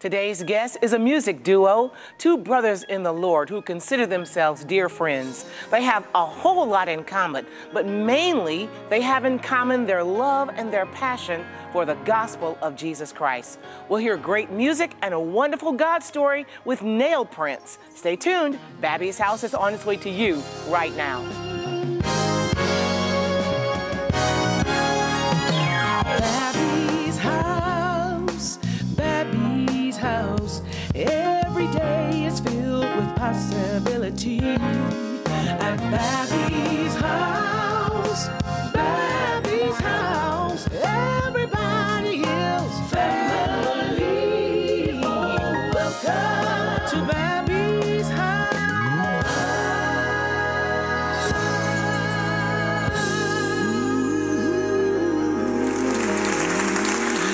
Today's guest is a music duo, two brothers in the Lord who consider themselves dear friends. They have a whole lot in common, but mainly they have in common their love and their passion for the gospel of Jesus Christ. We'll hear great music and a wonderful God story with nail prints. Stay tuned. Babbie's House is on its way to you right now. At house, house. Everybody is family. Welcome to house.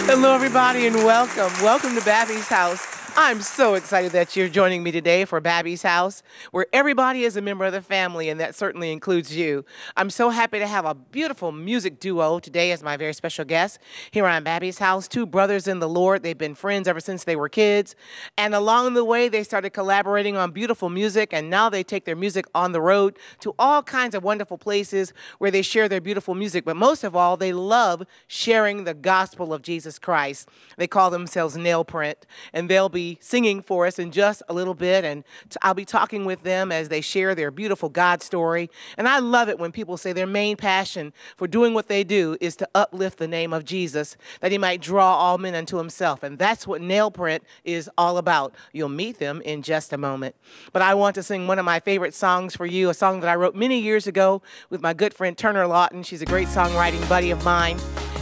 Hello, everybody, and welcome. Welcome to Babbie's House. I'm so excited that you're joining me today for Babbie's House, where everybody is a member of the family, and that certainly includes you. I'm so happy to have a beautiful music duo today as my very special guest here on Babbie's House. Two brothers in the Lord. They've been friends ever since they were kids, and along the way, they started collaborating on beautiful music, and now they take their music on the road to all kinds of wonderful places where they share their beautiful music. But most of all, they love sharing the gospel of Jesus Christ. They call themselves Nailprint, and they'll be singing for us in just a little bit, and t- I'll be talking with them as they share their beautiful God story. And I love it when people say their main passion for doing what they do is to uplift the name of Jesus, that he might draw all men unto himself. And that's what Nailprint is all about. You'll meet them in just a moment. But I want to sing one of my favorite songs for you, a song that I wrote many years ago with my good friend Turner Lawton. She's a great songwriting buddy of mine.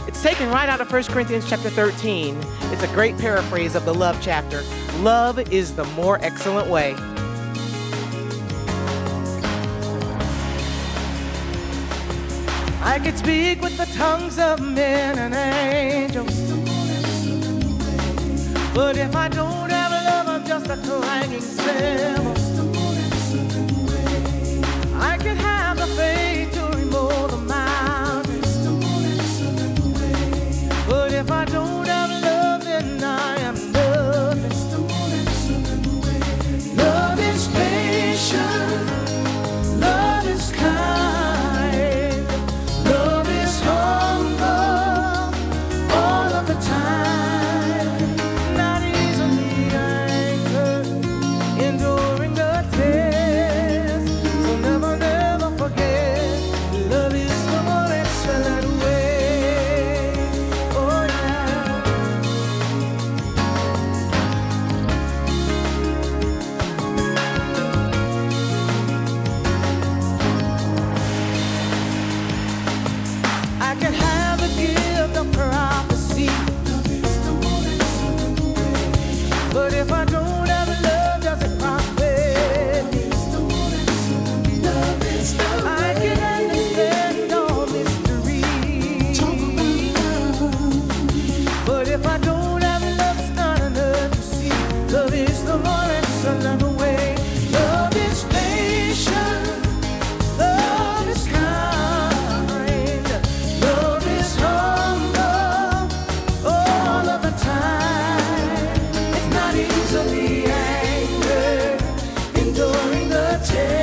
It's taken right out of 1 Corinthians chapter 13. It's a great paraphrase of the love chapter. Love is the more excellent way. I could speak with the tongues of men and angels. But if I don't have love, I'm just a clanging cymbal. touching.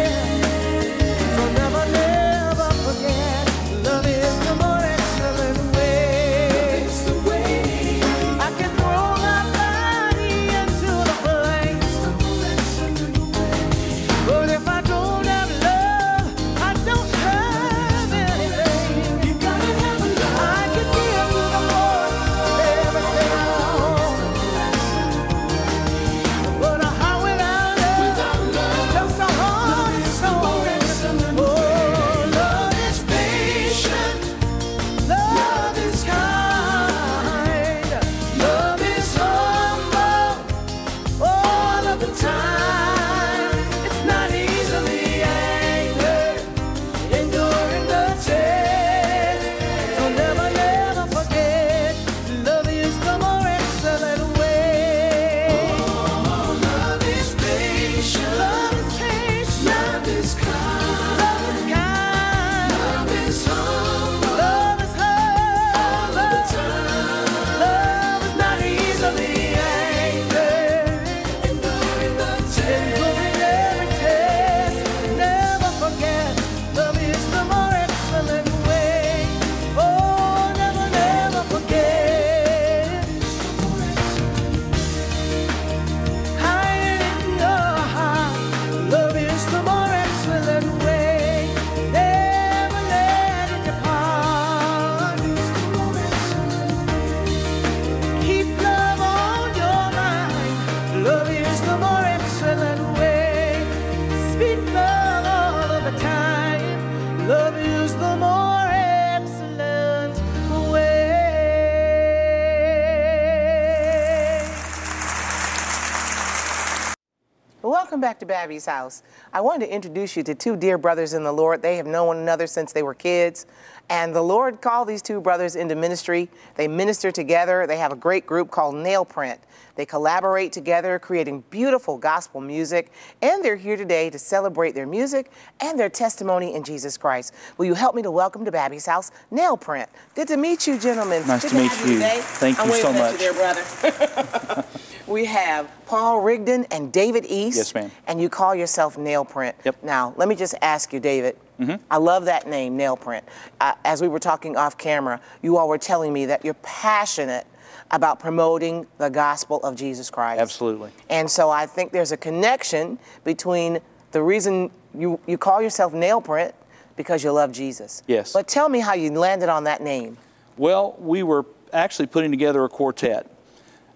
To Babbie's house. I wanted to introduce you to two dear brothers in the Lord. They have known one another since they were kids. And the Lord called these two brothers into ministry. They minister together. They have a great group called Nailprint. They collaborate together, creating beautiful gospel music. And they're here today to celebrate their music and their testimony in Jesus Christ. Will you help me to welcome to Babbie's house, Nailprint? Good to meet you, gentlemen. Nice Good to meet you. today. Thank I'm you so much. there, brother. we have Paul Rigdon and David East. Yes, ma'am. And you call yourself Nailprint. Yep. Now, let me just ask you, David. Mhm. I love that name, Nailprint. Uh, as we were talking off camera, you all were telling me that you're passionate about promoting the gospel of Jesus Christ. Absolutely. And so I think there's a connection between the reason you, you call yourself Nailprint because you love Jesus. Yes. But tell me how you landed on that name. Well, we were actually putting together a quartet,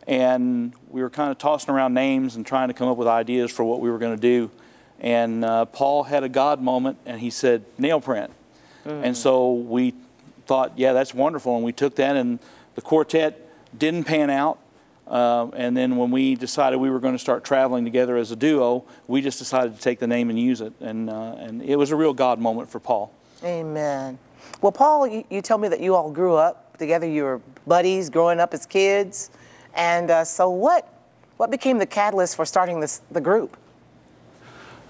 and we were kind of tossing around names and trying to come up with ideas for what we were going to do. And uh, Paul had a God moment, and he said, nail print. And so we thought, yeah, that's wonderful. And we took that, and the quartet didn't pan out. Uh, and then when we decided we were going to start traveling together as a duo, we just decided to take the name and use it. And, uh, and it was a real God moment for Paul. Amen. Well, Paul, you, you told me that you all grew up together. You were buddies growing up as kids. And uh, so, what, what became the catalyst for starting this, the group?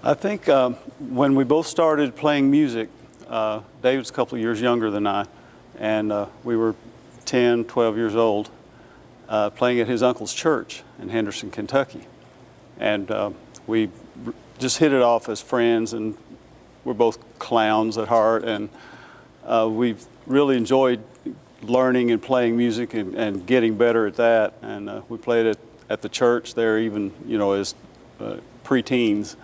I think um, when we both started playing music, uh, David's a couple of years younger than I, and uh, we were 10, 12 years old, uh, playing at his uncle's church in Henderson, Kentucky. And uh, we just hit it off as friends, and we're both clowns at heart, and uh, we really enjoyed learning and playing music and, and getting better at that. And uh, we played it at the church there, even you know as uh, preteens,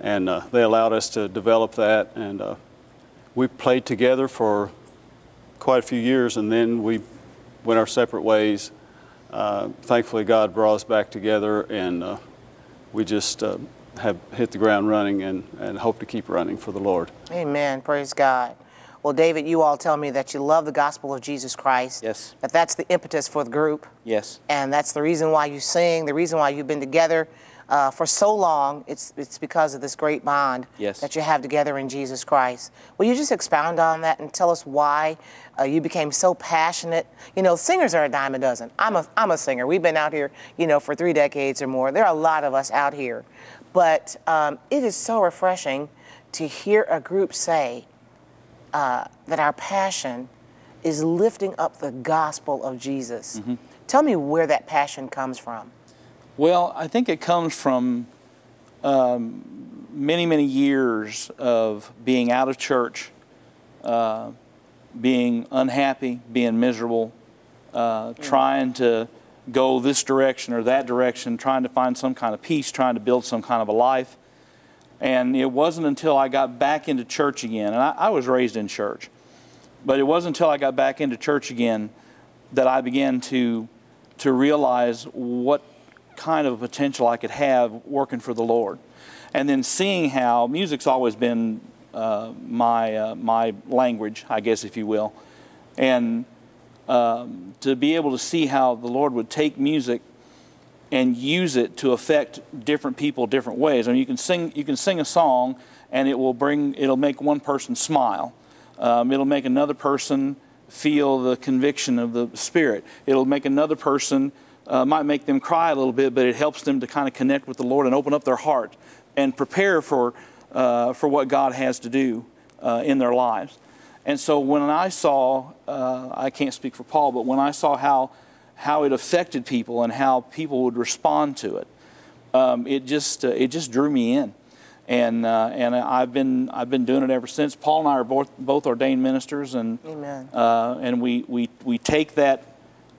and uh, they allowed us to develop that. And uh, we played together for quite a few years, and then we went our separate ways. Uh, thankfully, God brought us back together, and uh, we just uh, have hit the ground running and, and hope to keep running for the Lord. Amen. Praise God. Well, David, you all tell me that you love the gospel of Jesus Christ. Yes. That that's the impetus for the group. Yes. and that's the reason why you sing, the reason why you've been together uh, for so long. It's it's because of this great bond Yes. that you have together in Jesus Christ. Will you just expound on that and tell us why uh, you became so passionate? You know, singers are a dime a dozen. I'm a I'm a singer. We've been out here, you know, for three decades or more. There are a lot of us out here, but um, it is so refreshing to hear a group say uh, that our passion is lifting up the gospel of Jesus. Tell me where that passion comes from. Well, I think it comes from um, many, many years of being out of church, uh, being unhappy, being miserable, uh, trying to go this direction or that direction, trying to find some kind of peace, trying to build some kind of a life. And it wasn't until I got back into church again, and I, I was raised in church, but it wasn't until I got back into church again that I began to to realize what kind of potential I could have working for the Lord, and then seeing how music's always been uh, my uh, my language, I guess, if you will, and um, to be able to see how the Lord would take music and use it to affect different people different ways. I mean, you can sing you can sing a song, and it will bring it'll make one person smile. Um, it'll make another person feel the conviction of the Spirit. It'll make another person uh, might make them cry a little bit, but it helps them to kind of connect with the Lord and open up their heart and prepare for uh, for what God has to do uh, in their lives. And so when I saw, uh, I can't speak for Paul, but when I saw how how it affected people and how people would respond to it, um, it just uh, it just drew me in, and uh, and I've been I've been doing it ever since. Paul and I are both both ordained ministers, and uh, and we we we take that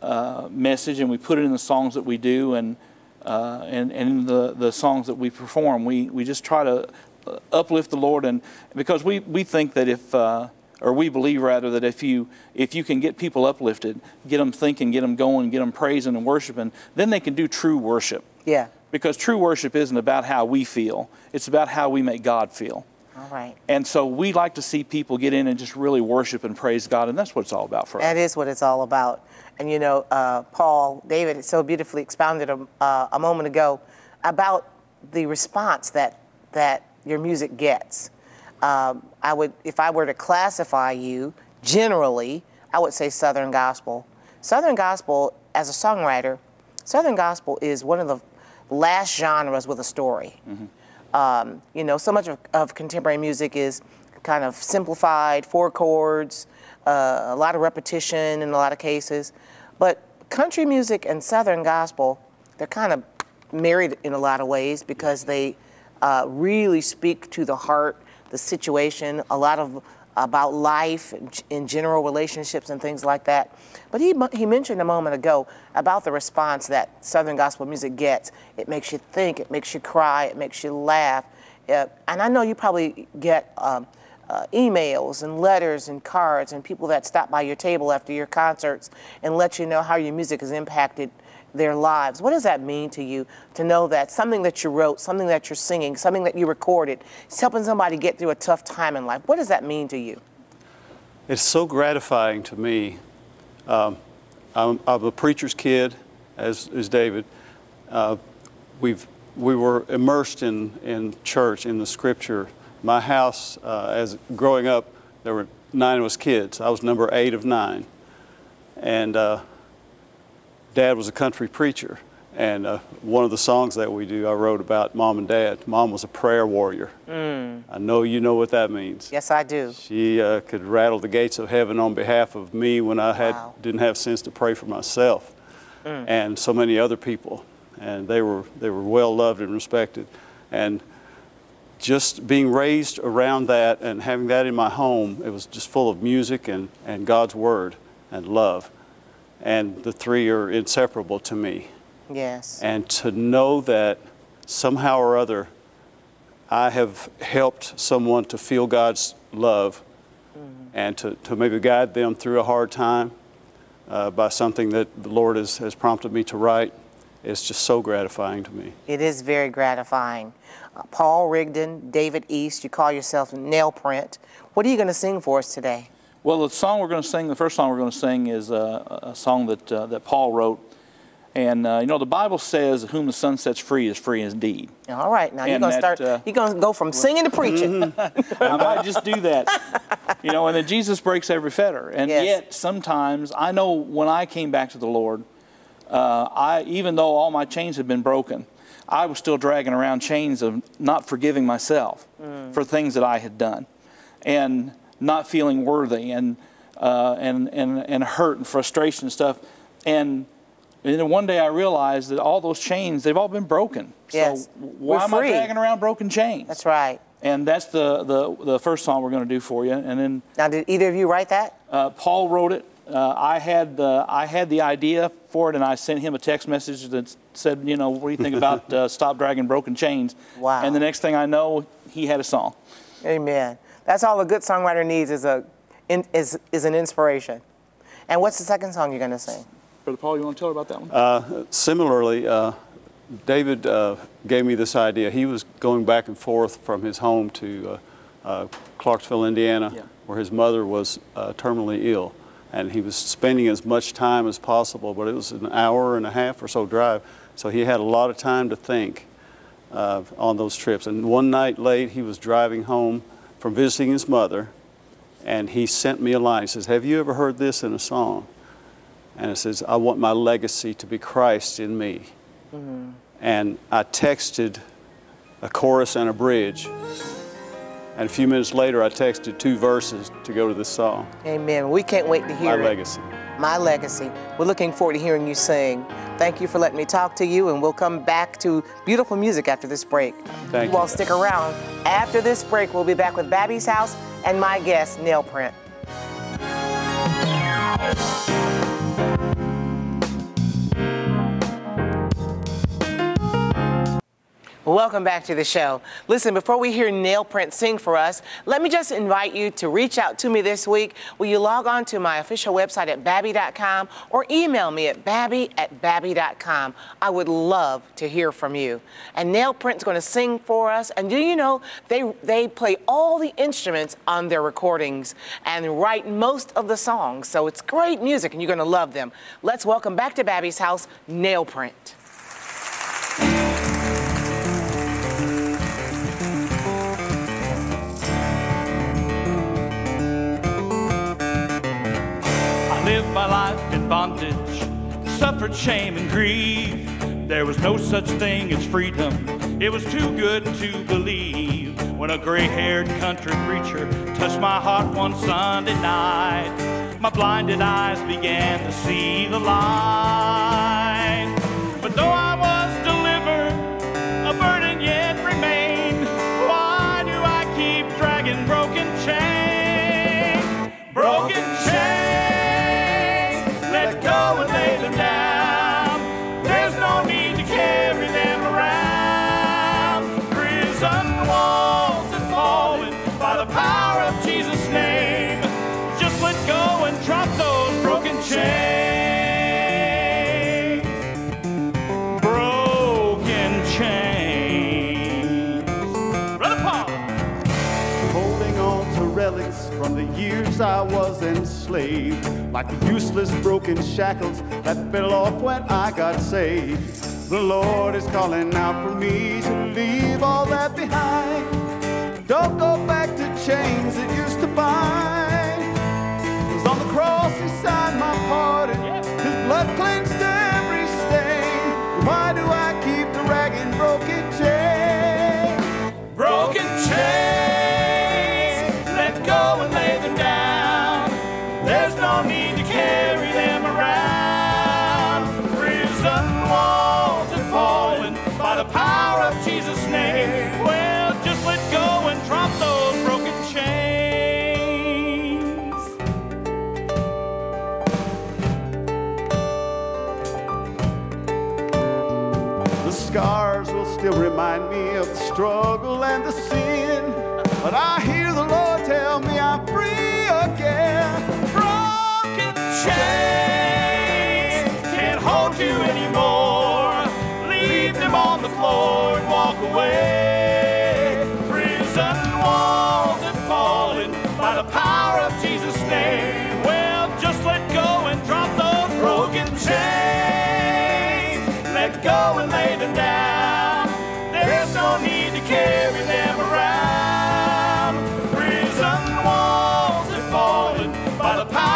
uh, message and we put it in the songs that we do, and uh, and and in the the songs that we perform, we we just try to uh, uplift the Lord, and because we we think that if uh, or we believe rather that if you if you can get people uplifted, get them thinking, get them going, get them praising and worshiping, then they can do true worship. Yeah. Because true worship isn't about how we feel; it's about how we make God feel. All right. And so we like to see people get in and just really worship and praise God, and that's what it's all about for us. That is what it's all about. And you know, uh, Paul, David so beautifully expounded a, uh, a moment ago about the response that that your music gets. Um, I would, if I were to classify you generally, I would say Southern gospel. Southern gospel, as a songwriter, Southern gospel is one of the last genres with a story. Um, you know, so much of, of contemporary music is kind of simplified, four chords, uh, a lot of repetition in a lot of cases. But country music and Southern gospel, they're kind of married in a lot of ways because they uh, really speak to the heart, the situation, a lot of about life in general relationships and things like that. But he, he mentioned a moment ago about the response that Southern gospel music gets. It makes you think, it makes you cry, it makes you laugh. Uh, and I know you probably get um, uh, emails and letters and cards and people that stop by your table after your concerts and let you know how your music has impacted their lives. What does that mean to you to know that something that you wrote, something that you're singing, something that you recorded, is helping somebody get through a tough time in life? What does that mean to you? It's so gratifying to me. Um, I'm, I'm a preacher's kid, as is David. Uh, we've, we were immersed in, in church, in the scripture. My house, uh, as growing up, there were nine of us kids. I was number eight of nine. And uh, Dad was a country preacher. And uh, one of the songs that we do, I wrote about mom and dad. Mom was a prayer warrior. I know you know what that means. Yes, I do. She uh, could rattle the gates of heaven on behalf of me when I had Wow. didn't have sense to pray for myself, and so many other people. And they were they were well loved and respected, and just being raised around that and having that in my home, it was just full of music and, and God's word and love, and the three are inseparable to me Yes. and to know that somehow or other I have helped someone to feel God's love and to, to maybe guide them through a hard time uh, by something that the Lord has, has prompted me to write. It's just so gratifying to me. It is very gratifying. Uh, Paul Rigdon, David East, you call yourself Nailprint. What are you going to sing for us today? Well, the song we're going to sing, the first song we're going to sing is uh, a song that, uh, that Paul wrote. And, uh, you know, the Bible says, whom the Son sets free is free indeed. All right, now you're going to start, uh, you're going to go from singing to preaching. I might just do that. You know, and then Jesus breaks every fetter. And Yes. yet, sometimes, I know when I came back to the Lord, uh, I, even though all my chains had been broken, I was still dragging around chains of not forgiving myself for things that I had done and not feeling worthy and, uh, and, and, and hurt and frustration and stuff. And, and then one day I realized that all those chains, they've all been broken. Yes. So why We're am I dragging around broken chains? That's right. And that's the, the, the first song we're going to do for you. And then Now, did either of you write that? uh, Paul wrote it. Uh, I had the I had the idea for it, and I sent him a text message that said, you know, what do you think about uh, stop dragging broken chains? Wow. And the next thing I know, he had a song. Amen. That's all a good songwriter needs is a in, is is an inspiration. And what's the second song you're going to sing? Brother Paul, you want to tell her about that one? Similarly, uh, David uh, gave me this idea. He was going back and forth from his home to uh, uh, Clarksville, Indiana, Yeah. where his mother was uh, terminally ill. And he was spending as much time as possible, but it was an hour and a half or so drive. So he had a lot of time to think uh, on those trips. And one night late, he was driving home from visiting his mother, and he sent me a line. He says, Have you ever heard this in a song? And it says, I want my legacy to be Christ in me. Mm-hmm. And I texted a chorus and a bridge. And a few minutes later, I texted two verses to go to this song, Amen. We can't wait to My hear it. Legacy. My legacy. We're looking forward to hearing you sing. Thank you for letting me talk to you, and we'll come back to beautiful music after this break. Thank you all stick around. After this break, we'll be back with Babbie's House and my guest, Nailprint. Welcome back to the show. Listen, before we hear Nailprint sing for us, let me just invite you to reach out to me this week. Will you log on to my official website at babbie.com or email me at babbie at babbie.com? I would love to hear from you. And Nailprint's going to sing for us. And do you know, they, they play all the instruments on their recordings and write most of the songs. So it's great music and you're going to love them. Let's welcome back to Babbie's house, Nailprint. Bondage, suffered shame and grief. There was no such thing as freedom. It was too good to believe. When a gray haired country preacher touched my heart one Sunday night, my blinded eyes began to see the light. On to relics from the years I was enslaved, like useless broken shackles that fell off when I got saved. The Lord is calling out for me to leave all that behind. Don't go back to chains that used to bind. 'Cause on the cross he signed my pardon, his blood cleansed every stain. Why do I keep the dragging broken chains? broken chains. Remind me of the struggle and the sin. But I hear the Lord tell me I'm free again. broken chains can't hold you anymore. Leave them on the floor and walk away. By the power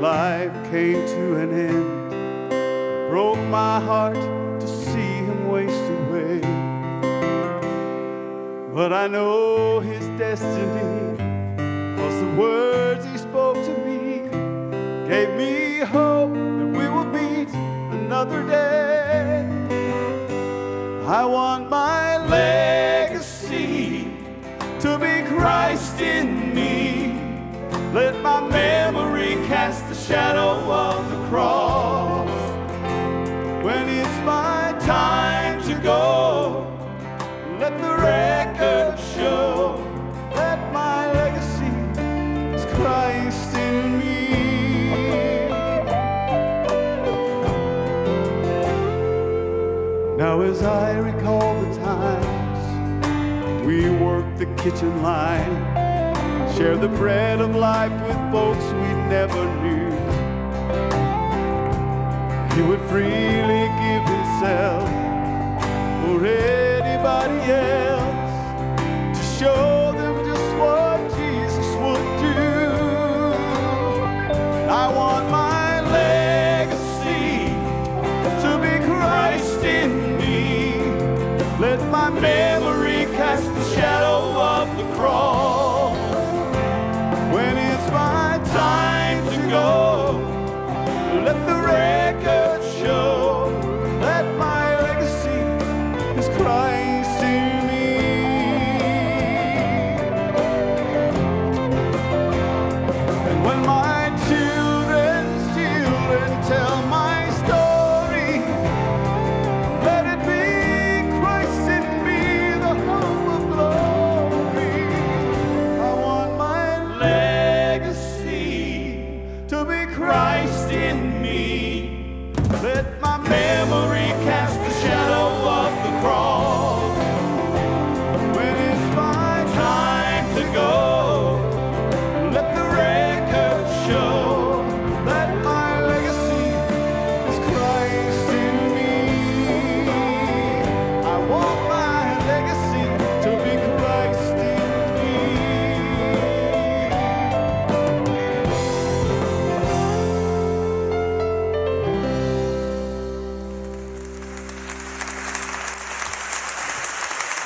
life came to an end. It broke my heart to see him waste away. But I know his destiny, cause the words he spoke to me gave me hope that we will meet another day. I want my legacy to be Christ in me. Let my the shadow of the cross. When it's my time to go, let the record show that my legacy is Christ in me. Now, as I recall the times we worked the kitchen line, shared the bread of life with folks we never knew. He would freely give himself for anybody else to show them just what Jesus would do. I want my legacy to be Christ in me. Let my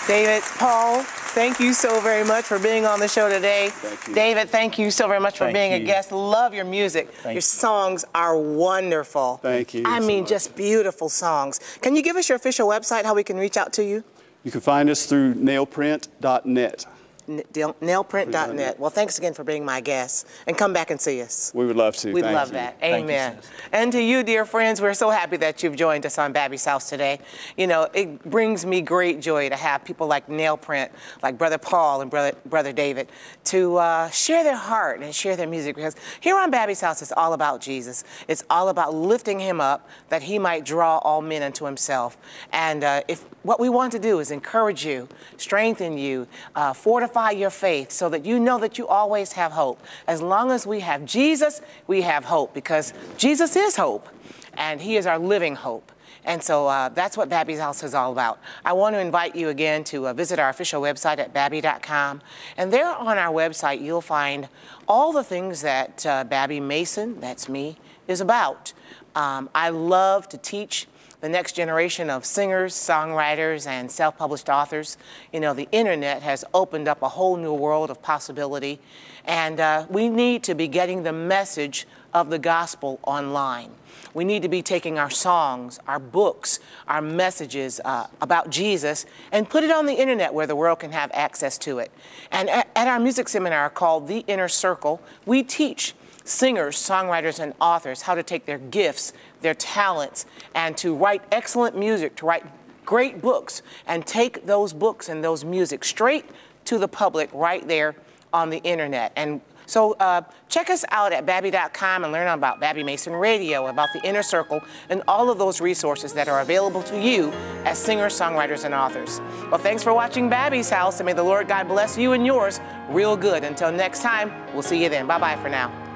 David, Paul, thank you so very much for being on the show today. Thank you. David, thank you so very much for Thank being a guest. Love your music. Thank your you. songs are wonderful. Thank you I so mean, much. just beautiful songs. Can you give us your official website, how we can reach out to you? You can find us through nailprint.net. N- nail- Nailprint.net. Well, thanks again for being my guest. And come back and see us. We would love to. We'd Thank love you. that. Thank you, Amen. sis. and to you, dear friends, we're so happy that you've joined us on Babbie's House today. You know, it brings me great joy to have people like Nailprint, like Brother Paul and Brother, Brother David, to uh, share their heart and share their music. Because here on Babby's House, it's all about Jesus. It's all about lifting him up that he might draw all men unto himself. And uh, if what we want to do is encourage you, strengthen you, uh, fortify your faith so that you know that you always have hope. As long as we have Jesus, we have hope because Jesus is hope and he is our living hope. And so uh, that's what Babbie's House is all about. I want to invite you again to uh, visit our official website at babbie.com. And there on our website, you'll find all the things that uh, Babbie Mason, that's me, is about. Um, I love to teach the next generation of singers, songwriters, and self published authors. You know, the internet has opened up a whole new world of possibility, and uh, we need to be getting the message of the gospel online. We need to be taking our songs, our books, our messages uh, about Jesus and put it on the internet where the world can have access to it. And at, at our music seminar called The Inner Circle, we teach singers, songwriters, and authors how to take their gifts, their talents, and to write excellent music, to write great books, and take those books and those music straight to the public right there on the internet. And so uh, check us out at babbie.com and learn about Babbie Mason Radio, about the Inner Circle, and all of those resources that are available to you as singers, songwriters, and authors. Well, thanks for watching Babbie's House, and may the Lord God bless you and yours real good. Until next time, we'll see you then. Bye bye for now.